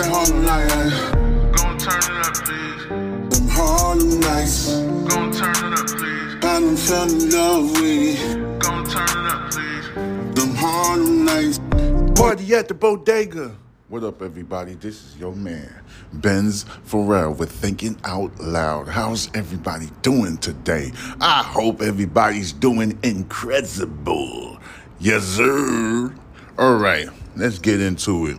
that Harlem night. Gon' turn it up, please. Them Harlem nights. Gon' turn it up, please. I done fell in love with it. Gon' turn it up, please. Them Harlem nights. Party at the bodega. What up, everybody? This is your man, Benz Pharrell with Thinking Out Loud. How's everybody doing today? I hope everybody's doing incredible. Yes, sir. All right, let's get into it.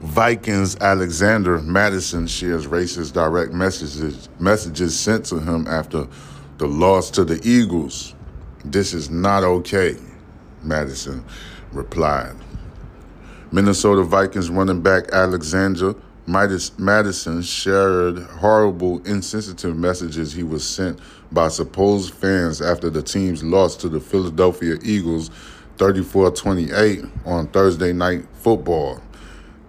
Vikings Alexander Mattison shares racist direct messages messages sent to him after the loss to the Eagles. This is not okay, Mattison replied. Minnesota Vikings running back Alexander Mattison shared horrible, insensitive messages he was sent by supposed fans after the team's loss to the Philadelphia Eagles 34 28 on Thursday Night Football.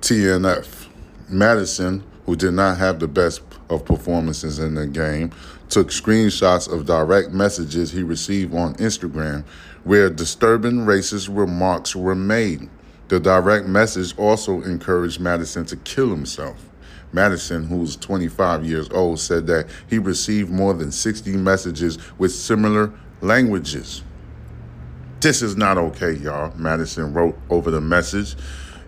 TNF. Mattison, who did not have the best of performances in the game, took screenshots of direct messages he received on Instagram where disturbing racist remarks were made. The direct message also encouraged Mattison to kill himself. Mattison, who's 25 years old, said that he received more than 60 messages with similar languages. This is not okay, y'all, Mattison wrote over the message.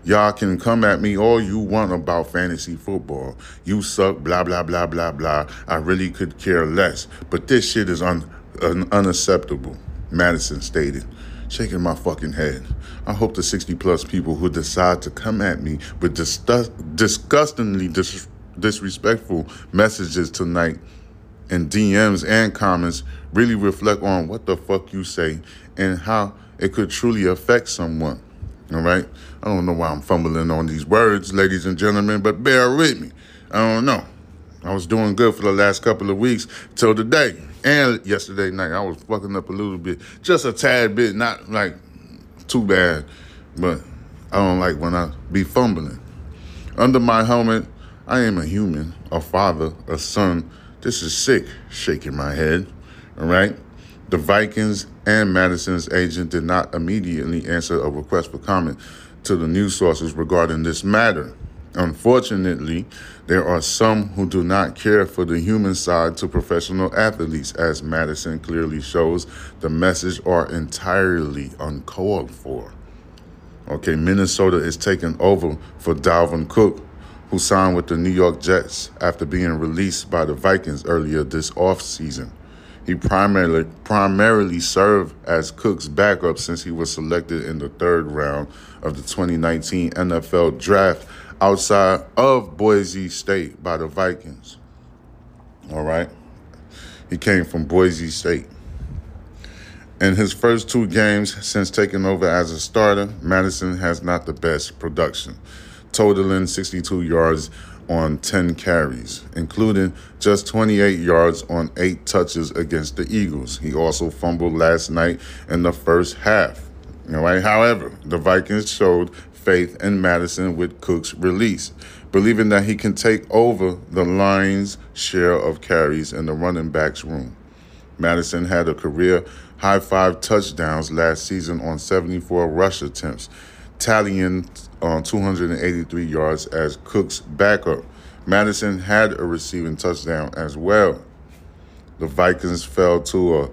Y'all can come at me all you want about fantasy football. You suck, blah, blah, blah, blah, blah. I really could care less. But this shit is un- un- unacceptable, Mattison stated, shaking my fucking head. I hope the 60 plus people who decide to come at me with disgust- disgustingly dis- disrespectful messages tonight and DMs and comments really reflect on what the fuck you say and how it could truly affect someone. All right? I don't know why I'm fumbling on these words, ladies and gentlemen, but bear with me. I don't know. I was doing good for the last couple of weeks till today. And yesterday night, I was fucking up a little bit, just a tad bit, not like too bad, but I don't like when I be fumbling. Under my helmet, I am a human, a father, a son. This is sick, shaking my head. All right? The Vikings and Mattison's agent did not immediately answer a request for comment to the news sources regarding this matter. Unfortunately, there are some who do not care for the human side to professional athletes, as Mattison clearly shows. The message are entirely uncalled for. Okay, Minnesota is taking over for Dalvin Cook, who signed with the New York Jets after being released by the Vikings earlier this offseason. He primarily primarily served as Cook's backup since he was selected in the third round of the 2019 NFL Draft outside of Boise State by the Vikings. All right, he came from Boise State. In his first two games since taking over as a starter, Mattison has not the best production, totaling 62 yards on 10 carries, including just 28 yards on 8 touches against the Eagles. He also fumbled last night in the first half. All right. However, the Vikings showed faith in Mattison with Cook's release, believing that he can take over the line's share of carries in the running backs room. Mattison had a career high five touchdowns last season on 74 rush attempts, tallying on 283 yards as Cook's backup. Mattison had a receiving touchdown as well. The Vikings fell to a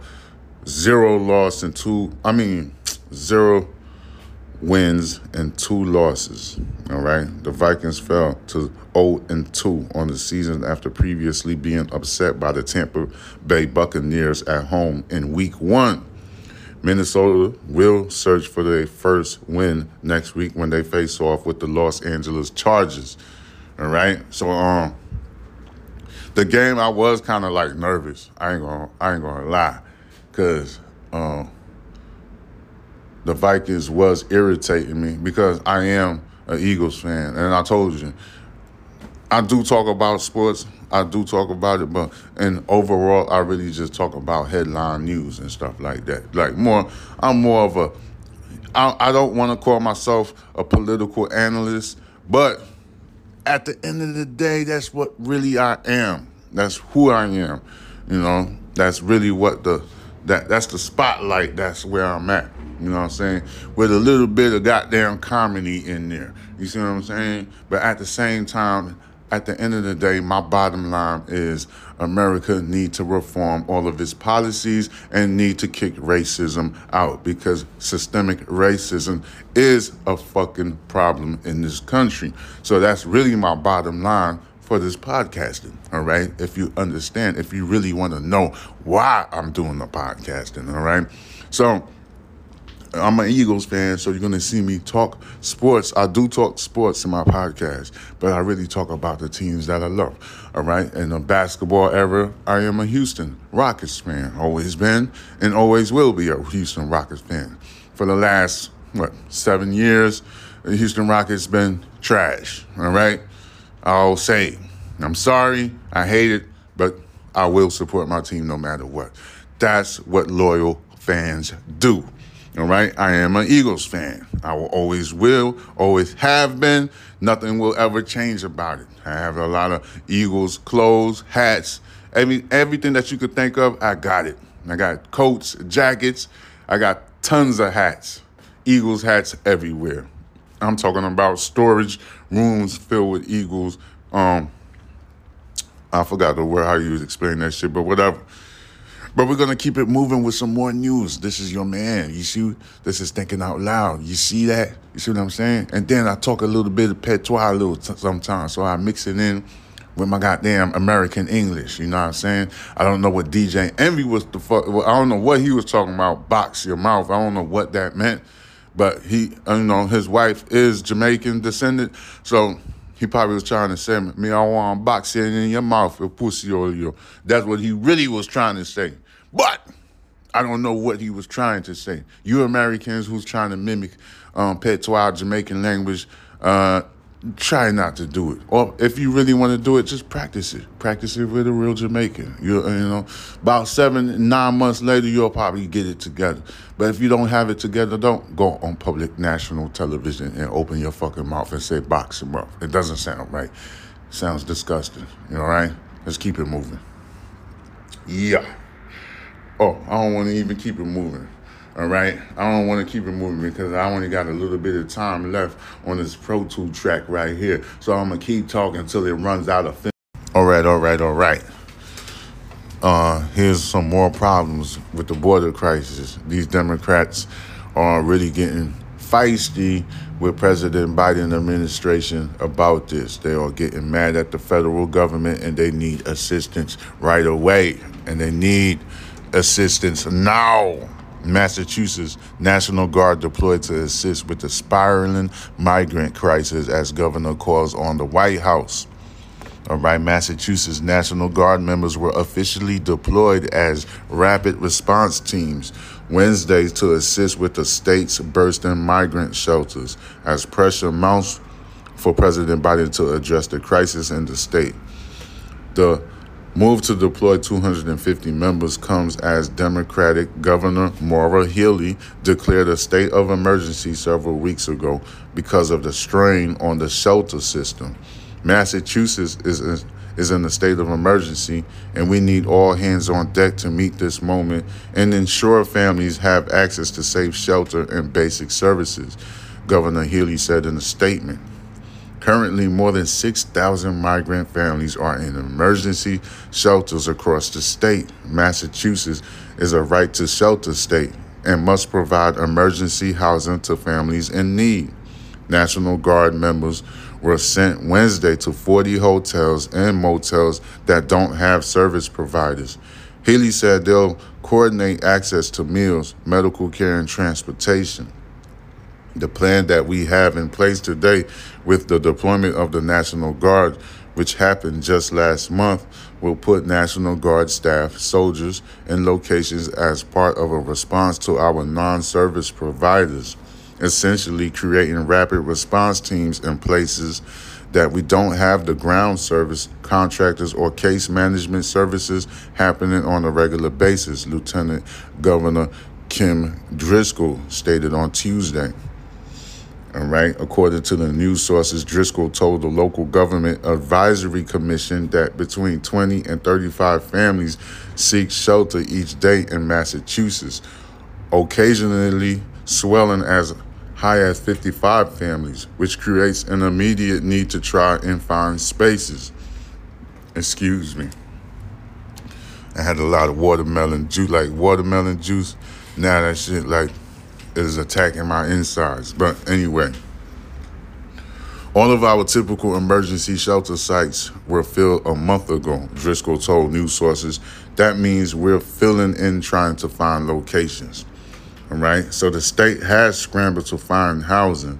zero loss and two, I mean, zero wins and two losses. All right. The Vikings fell to 0 and 2 on the season after previously being upset by the Tampa Bay Buccaneers at home in week one. Minnesota will search for their first win next week when they face off with the Los Angeles Chargers. All right. So um the game I was kind of like nervous. I ain't gonna I ain't gonna lie. Cause um the Vikings was irritating me because I am an Eagles fan. And I told you, I do talk about sports. I do talk about it, but and overall, I really just talk about headline news and stuff like that. Like more, I'm more of a. I, I don't want to call myself a political analyst, but at the end of the day, that's what really I am. That's who I am. You know, that's really what the that that's the spotlight. That's where I'm at. You know what I'm saying? With a little bit of goddamn comedy in there. You see what I'm saying? But at the same time, at the end of the day, my bottom line is America need to reform all of its policies and need to kick racism out because systemic racism is a fucking problem in this country. So that's really my bottom line for this podcasting, all right? If you understand, if you really want to know why I'm doing the podcasting, all right? So I'm an Eagles fan, so you're gonna see me talk sports. I do talk sports in my podcast, but I really talk about the teams that I love. All right. In the basketball era, I am a Houston Rockets fan. Always been and always will be a Houston Rockets fan. For the last what seven years, the Houston Rockets been trash. All right. I'll say, I'm sorry, I hate it, but I will support my team no matter what. That's what loyal fans do. All right, I am an Eagles fan. I will always will, always have been. Nothing will ever change about it. I have a lot of Eagles clothes, hats, every, everything that you could think of. I got it. I got coats, jackets. I got tons of hats, Eagles hats everywhere. I'm talking about storage rooms filled with Eagles. Um, I forgot the word how you explain that shit, but whatever. But we're gonna keep it moving with some more news. This is your man. You see, this is thinking out loud. You see that? You see what I'm saying? And then I talk a little bit of patois a little t- sometimes, so I mix it in with my goddamn American English. You know what I'm saying? I don't know what DJ Envy was the fuck. I don't know what he was talking about. Box your mouth. I don't know what that meant. But he, you know, his wife is Jamaican descendant, so he probably was trying to say, "Me, I want boxing in your mouth, your pussy or your." That's what he really was trying to say. But I don't know what he was trying to say. You Americans who's trying to mimic um, patois Jamaican language, uh, try not to do it. Or if you really want to do it, just practice it. Practice it with a real Jamaican. You, you know, about seven, nine months later, you'll probably get it together. But if you don't have it together, don't go on public national television and open your fucking mouth and say box him up. It doesn't sound right. Sounds disgusting. You know, right? Let's keep it moving. Yeah. Oh, I don't want to even keep it moving. All right, I don't want to keep it moving because I only got a little bit of time left on this Pro Tool track right here. So I'm gonna keep talking until it runs out of. Fin- all right, all right, all right. Uh, here's some more problems with the border crisis. These Democrats are really getting feisty with President Biden administration about this. They are getting mad at the federal government and they need assistance right away. And they need assistance now. Massachusetts National Guard deployed to assist with the spiraling migrant crisis as governor calls on the White House. All right, Massachusetts National Guard members were officially deployed as rapid response teams Wednesday to assist with the state's bursting migrant shelters as pressure mounts for President Biden to address the crisis in the state. The Move to deploy 250 members comes as Democratic Governor Maura Healey declared a state of emergency several weeks ago because of the strain on the shelter system. Massachusetts is is in a state of emergency, and we need all hands on deck to meet this moment and ensure families have access to safe shelter and basic services, Governor Healey said in a statement. Currently, more than 6,000 migrant families are in emergency shelters across the state. Massachusetts is a right to shelter state and must provide emergency housing to families in need. National Guard members were sent Wednesday to 40 hotels and motels that don't have service providers. Healey said they'll coordinate access to meals, medical care, and transportation. The plan that we have in place today with the deployment of the National Guard, which happened just last month, will put National Guard staff, soldiers, in locations as part of a response to our non service providers, essentially creating rapid response teams in places that we don't have the ground service contractors or case management services happening on a regular basis, Lieutenant Governor Kim Driscoll stated on Tuesday. All right. According to the news sources, Driscoll told the local government advisory commission that between 20 and 35 families seek shelter each day in Massachusetts, occasionally swelling as high as 55 families, which creates an immediate need to try and find spaces. Excuse me. I had a lot of watermelon juice, like watermelon juice. Now that shit, like, is attacking my insides. But anyway, all of our typical emergency shelter sites were filled a month ago, Driscoll told news sources. That means we're filling in trying to find locations. All right. So the state has scrambled to find housing,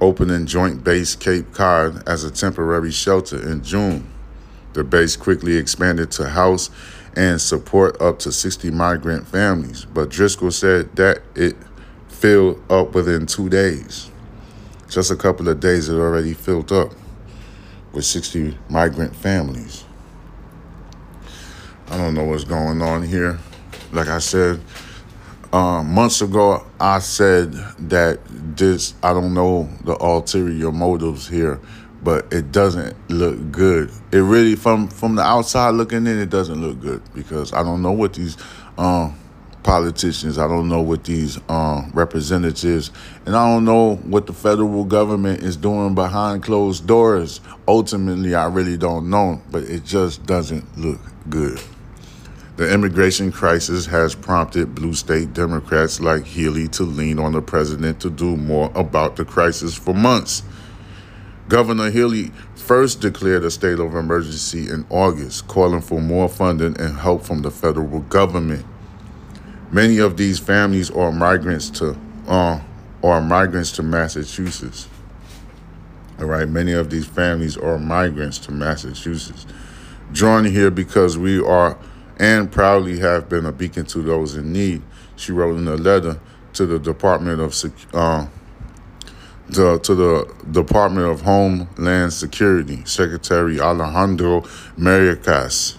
opening Joint Base Cape Cod as a temporary shelter in June. The base quickly expanded to house and support up to 60 migrant families, but Driscoll said that it filled up within two days. Just a couple of days, it already filled up with 60 migrant families. I don't know what's going on here. Like I said, uh, months ago, I said that this, I don't know the ulterior motives here, but it doesn't look good. It really, from from the outside looking in, it doesn't look good because I don't know what these um, politicians, I don't know what these um, representatives, and I don't know what the federal government is doing behind closed doors. Ultimately, I really don't know, but it just doesn't look good. The immigration crisis has prompted blue state Democrats like Healey to lean on the president to do more about the crisis for months. Governor Healey first declared a state of emergency in August, calling for more funding and help from the federal government. Many of these families are migrants to uh, are migrants to Massachusetts. All right, many of these families are migrants to Massachusetts, drawn here because we are and proudly have been a beacon to those in need. She wrote in a letter to the Department of uh, the, to the Department of Homeland Security, Secretary Alejandro Mayorkas.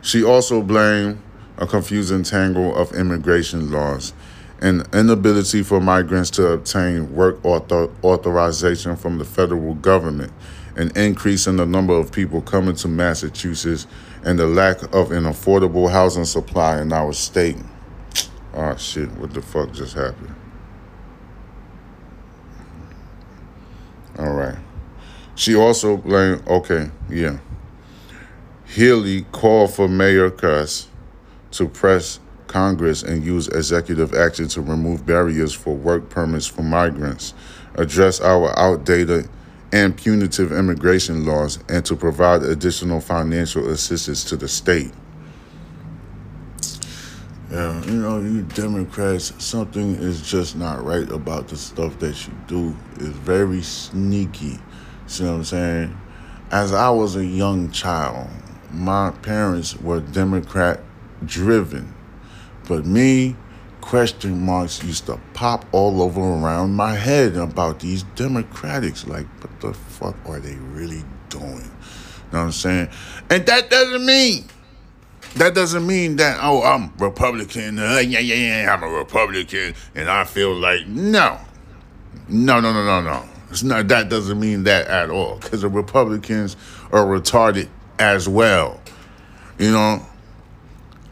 She also blamed a confusing tangle of immigration laws, an inability for migrants to obtain work author- authorization from the federal government, an increase in the number of people coming to Massachusetts, and the lack of an affordable housing supply in our state. Oh shit, what the fuck just happened? All right. She also blamed, okay, yeah. Healey called for Mayorkas to press Congress and use executive action to remove barriers for work permits for migrants, address our outdated and punitive immigration laws, and to provide additional financial assistance to the state. Yeah, you know, you Democrats, something is just not right about the stuff that you do. It's very sneaky. See what I'm saying? As I was a young child, my parents were Democrat driven. But me, question marks used to pop all over around my head about these Democrats. Like, what the fuck are they really doing? You know what I'm saying? And that doesn't mean that doesn't mean that oh I'm Republican. Uh, yeah, yeah, yeah. I'm a Republican, and I feel like no, no, no, no, no, no. It's not. That doesn't mean that at all. Because the Republicans are retarded as well. You know,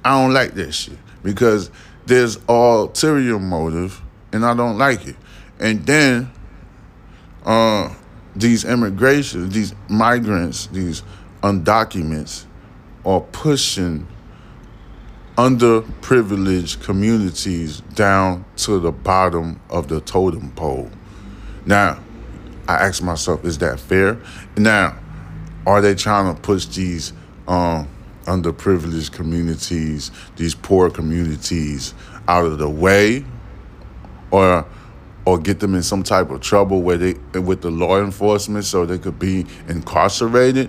I don't like that shit because there's ulterior motive, and I don't like it. And then, uh, these immigration, these migrants, these undocumented, are pushing underprivileged communities down to the bottom of the totem pole. Now, I ask myself, is that fair? Now, are they trying to push these um, underprivileged communities, these poor communities, out of the way, or or get them in some type of trouble where they with the law enforcement so they could be incarcerated?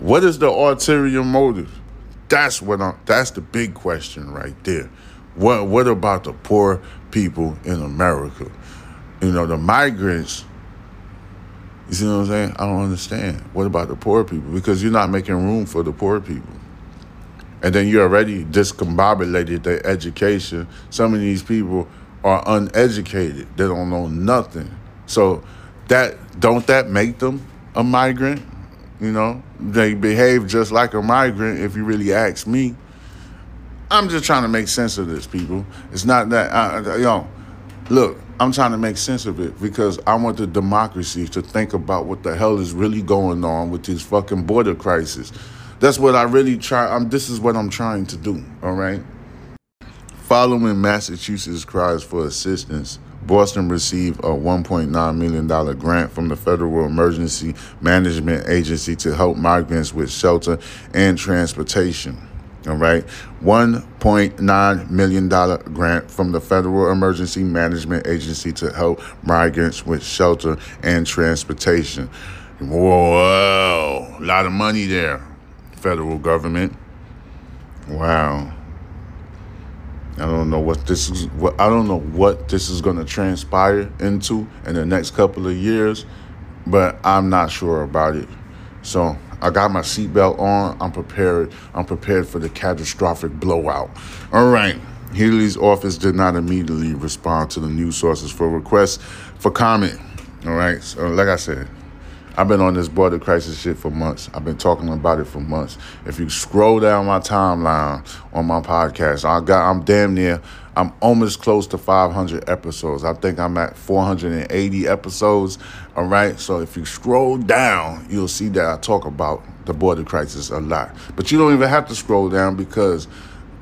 What is the ulterior motive? That's what I'm, that's the big question right there. What what about the poor people in America? You know, the migrants. You see what I'm saying? I don't understand. What about the poor people? Because you're not making room for the poor people. And then you already discombobulated their education. Some of these people are uneducated. They don't know nothing. So that don't that make them a migrant? You know, they behave just like a migrant. If you really ask me, I'm just trying to make sense of this, people. It's not that uh, you know. Look, I'm trying to make sense of it because I want the democracy to think about what the hell is really going on with this fucking border crisis. That's what I really try. I'm, this is what I'm trying to do. All right. Following Massachusetts cries for assistance, Boston received a $1.9 million grant from the Federal Emergency Management Agency to help migrants with shelter and transportation. All right. $1.9 million grant from the Federal Emergency Management Agency to help migrants with shelter and transportation. Whoa, a lot of money there, federal government. Wow. I don't know what this is. What I don't know what this is going to transpire into in the next couple of years, but I'm not sure about it. So I got my seatbelt on. I'm prepared. I'm prepared for the catastrophic blowout. All right. Healey's office did not immediately respond to the news sources for requests for comment. All right. So, like I said, I've been on this border crisis shit for months. I've been talking about it for months. If you scroll down my timeline on my podcast, I got I'm damn near I'm almost close to 500 episodes. I think I'm at 480 episodes. All right. So if you scroll down, you'll see that I talk about the border crisis a lot. But you don't even have to scroll down because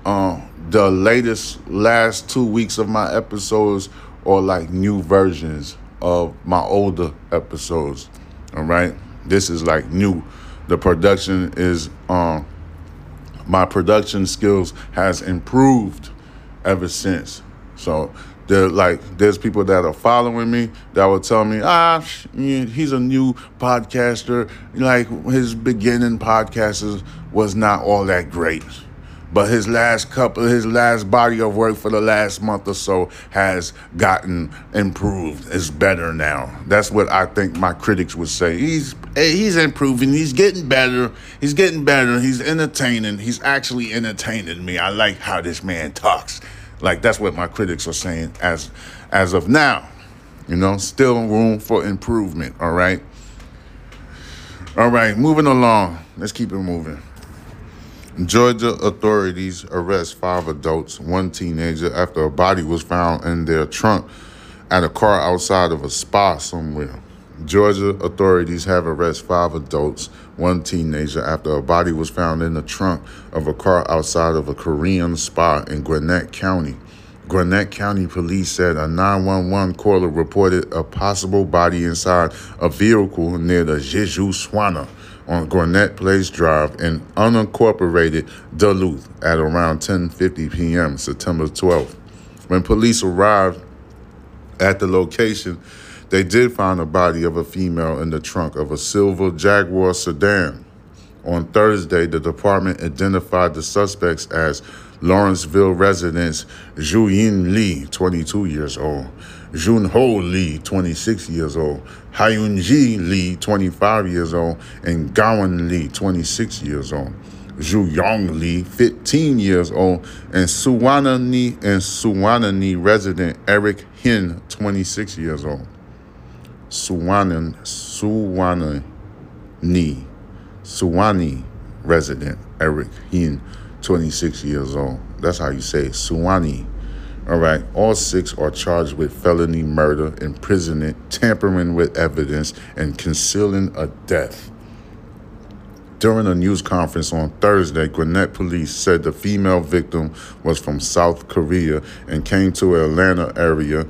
um, the latest last two weeks of my episodes are like new versions of my older episodes. All right. This is like new. The production is um my production skills has improved ever since. So like there's people that are following me that will tell me, ah, he's a new podcaster. Like his beginning podcasts was not all that great but his last couple his last body of work for the last month or so has gotten improved. Is better now. That's what i think my critics would say. He's he's improving. He's getting better. He's getting better. He's entertaining. He's actually entertaining me. I like how this man talks. Like that's what my critics are saying as as of now. You know still room for improvement all right? All right moving along. Let's keep it moving Georgia authorities arrest five adults, one teenager, after a body was found in their trunk at a car outside of a spa somewhere. Georgia authorities have arrested five adults, one teenager, after a body was found in the trunk of a car outside of a Korean spa in Gwinnett County. Gwinnett County Police said a 911 caller reported a possible body inside a vehicle near the Jeju Swana on Gwinnett Place Drive in unincorporated Duluth at around 10:50 p.m. September 12th. When police arrived at the location, they did find the body of a female in the trunk of a silver Jaguar sedan. On Thursday, the department identified the suspects as Lawrenceville residents Zhu Yin Li, 22 years old, Jun Ho Lee, 26 years old, Hyunji Lee, 25 years old, and Gawan Lee, 26 years old. Zhu Yong Lee, 15 years old, and Suwanani and Suwanani resident Eric Hin, 26 years old. Suwanan Suwanani Suwani resident Eric Hin, 26 years old. That's how you say it. All right, all six are charged with felony murder, imprisonment, tampering with evidence, and concealing a death. During a news conference on Thursday, Gwinnett police said the female victim was from South Korea and came to Atlanta area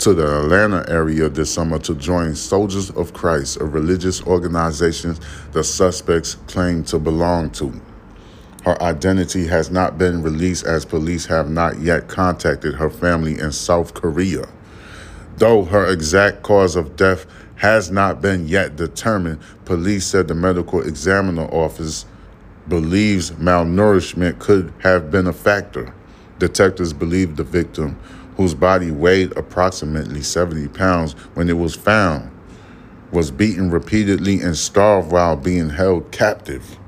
to the Atlanta area this summer to join Soldiers of Christ, a religious organization the suspects claim to belong to. Her identity has not been released as police have not yet contacted her family in South Korea. Though her exact cause of death has not been yet determined, police said the medical examiner office believes malnourishment could have been a factor. Detectives believe the victim, whose body weighed approximately 70 pounds when it was found, was beaten repeatedly and starved while being held captive.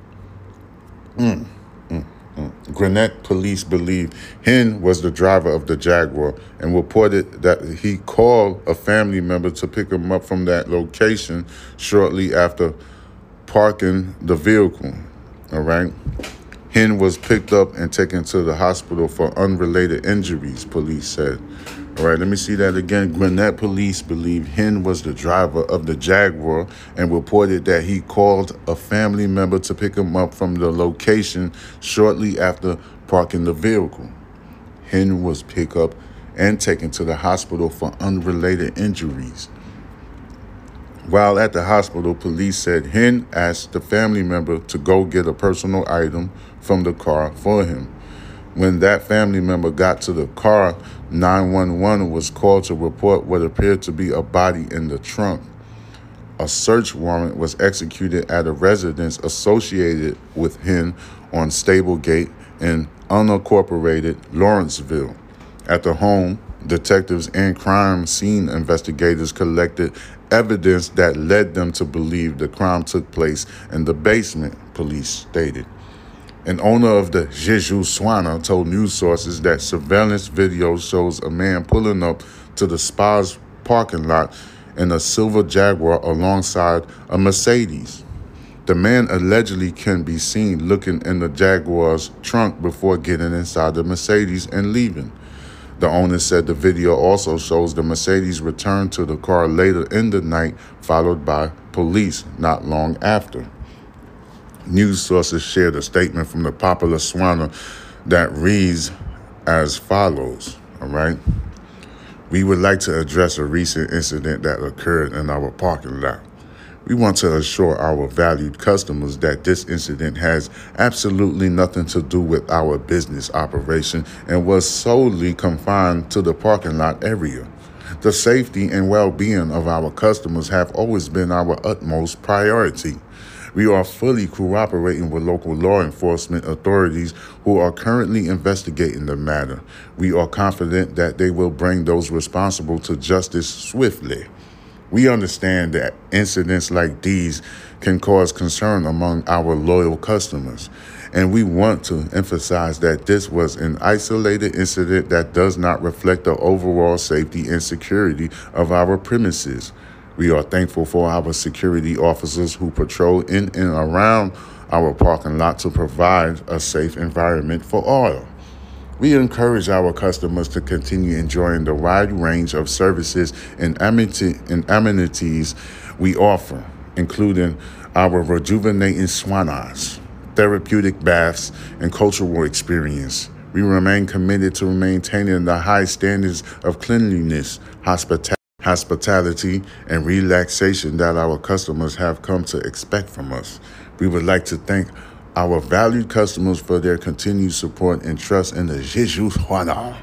Mm. Gwinnett police believe Hinn was the driver of the Jaguar and reported that he called a family member to pick him up from that location shortly after parking the vehicle. All right. Hinn was picked up and taken to the hospital for unrelated injuries, police said. All right, let me see that again. Gwinnett police believe Hen was the driver of the Jaguar and reported that he called a family member to pick him up from the location shortly after parking the vehicle. Hen was picked up and taken to the hospital for unrelated injuries. While at the hospital, police said Hen asked the family member to go get a personal item from the car for him. When that family member got to the car, 911 was called to report what appeared to be a body in the trunk. A search warrant was executed at a residence associated with Hinn on Stablegate in unincorporated Lawrenceville. At the home, detectives and crime scene investigators collected evidence that led them to believe the crime took place in the basement, police stated. An owner of the Jeju Swana told news sources that surveillance video shows a man pulling up to the spa's parking lot in a silver Jaguar alongside a Mercedes. The man allegedly can be seen looking in the Jaguar's trunk before getting inside the Mercedes and leaving. The owner said the video also shows the Mercedes return to the car later in the night, followed by police not long after. News sources shared a statement from the popular Swana that reads as follows, all right? We would like to address a recent incident that occurred in our parking lot. We want to assure our valued customers that this incident has absolutely nothing to do with our business operation and was solely confined to the parking lot area. The safety and well being of our customers have always been our utmost priority. We are fully cooperating with local law enforcement authorities who are currently investigating the matter. We are confident that they will bring those responsible to justice swiftly. We understand that incidents like these can cause concern among our loyal customers, and we want to emphasize that this was an isolated incident that does not reflect the overall safety and security of our premises. We are thankful for our security officers who patrol in and around our parking lot to provide a safe environment for all. We encourage our customers to continue enjoying the wide range of services and amenities we offer, including our rejuvenating swanas, therapeutic baths, and cultural experience. We remain committed to maintaining the high standards of cleanliness, hospitality, hospitality, and relaxation that our customers have come to expect from us. We would like to thank our valued customers for their continued support and trust in the Jeju Swana.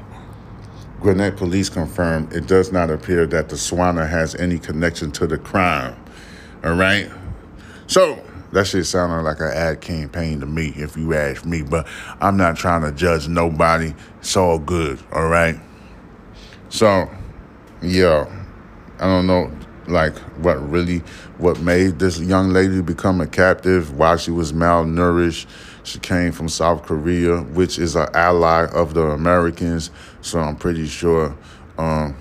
Gwinnett police confirmed it does not appear that the Swana has any connection to the crime. All right? So, that shit sounded like an ad campaign to me, if you ask me, but I'm not trying to judge nobody. It's all good, all right? So, yeah. I don't know like what really what made this young lady become a captive why she was malnourished. She came from south korea which is an ally of the americans so i'm pretty sure um,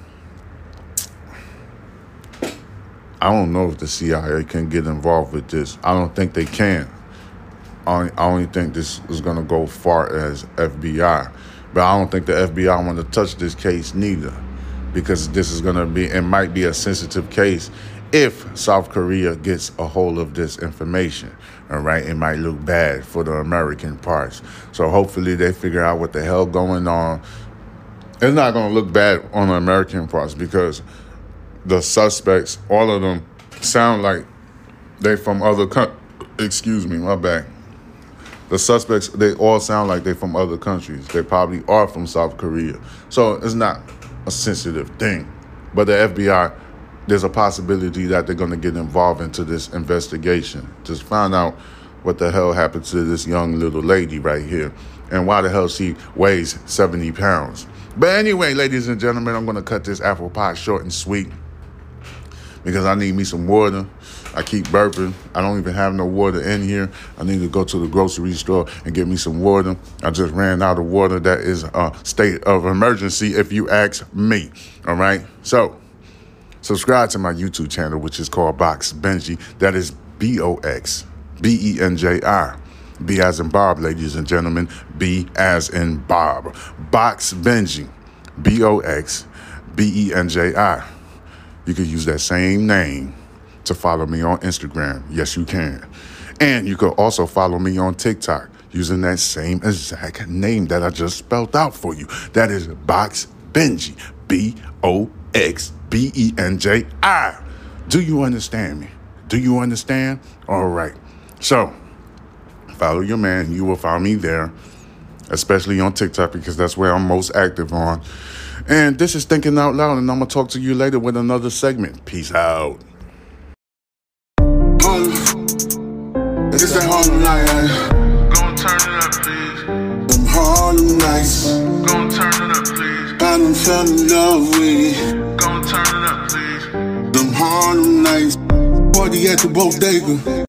i don't know if the cia can get involved with this. I don't think they can. I only think this is going to go far as fbi but i don't think the fbi want to touch this case neither because this is going to be, it might be a sensitive case if South Korea gets a hold of this information. All right, it might look bad for the American parts. So hopefully they figure out what the hell going on. It's not going to look bad on the American parts because the suspects, all of them, sound like they from other countries. Excuse me, my bad. The suspects, they all sound like they from other countries. They probably are from South Korea. So it's not a sensitive thing. But the FBI, there's a possibility that they're going to get involved into this investigation. Just find out what the hell happened to this young little lady right here and why the hell she weighs 70 pounds. But anyway, ladies and gentlemen, I'm going to cut this apple pie short and sweet because I need me some water. I keep burping. I don't even have no water in here. I need to go to the grocery store and get me some water. I just ran out of water. That is a state of emergency, if you ask me. All right. So, subscribe to my YouTube channel, which is called Box Benji. That is B O X B E N J I. B as in Bob, ladies and gentlemen. B as in Bob. Box Benji. B O X B E N J I. You can use that same name to follow me on Instagram. Yes, you can. And you can also follow me on TikTok using that same exact name that I just spelled out for you. That is Box Benji. B O X B E N J I. Do you understand me? Do you understand? All right. So, follow your man. You will find me there, especially on TikTok because that's where I'm most active on. And this is Thinking Out Loud, and I'm going to talk to you later with another segment. Peace out. It's that Harlem night. Eh? Gon' turn it up, please. Them Harlem nights. Gon' turn it up, please. I done fell in love with it. Gon' turn it up, please. Them Harlem nights. Party at the bodega.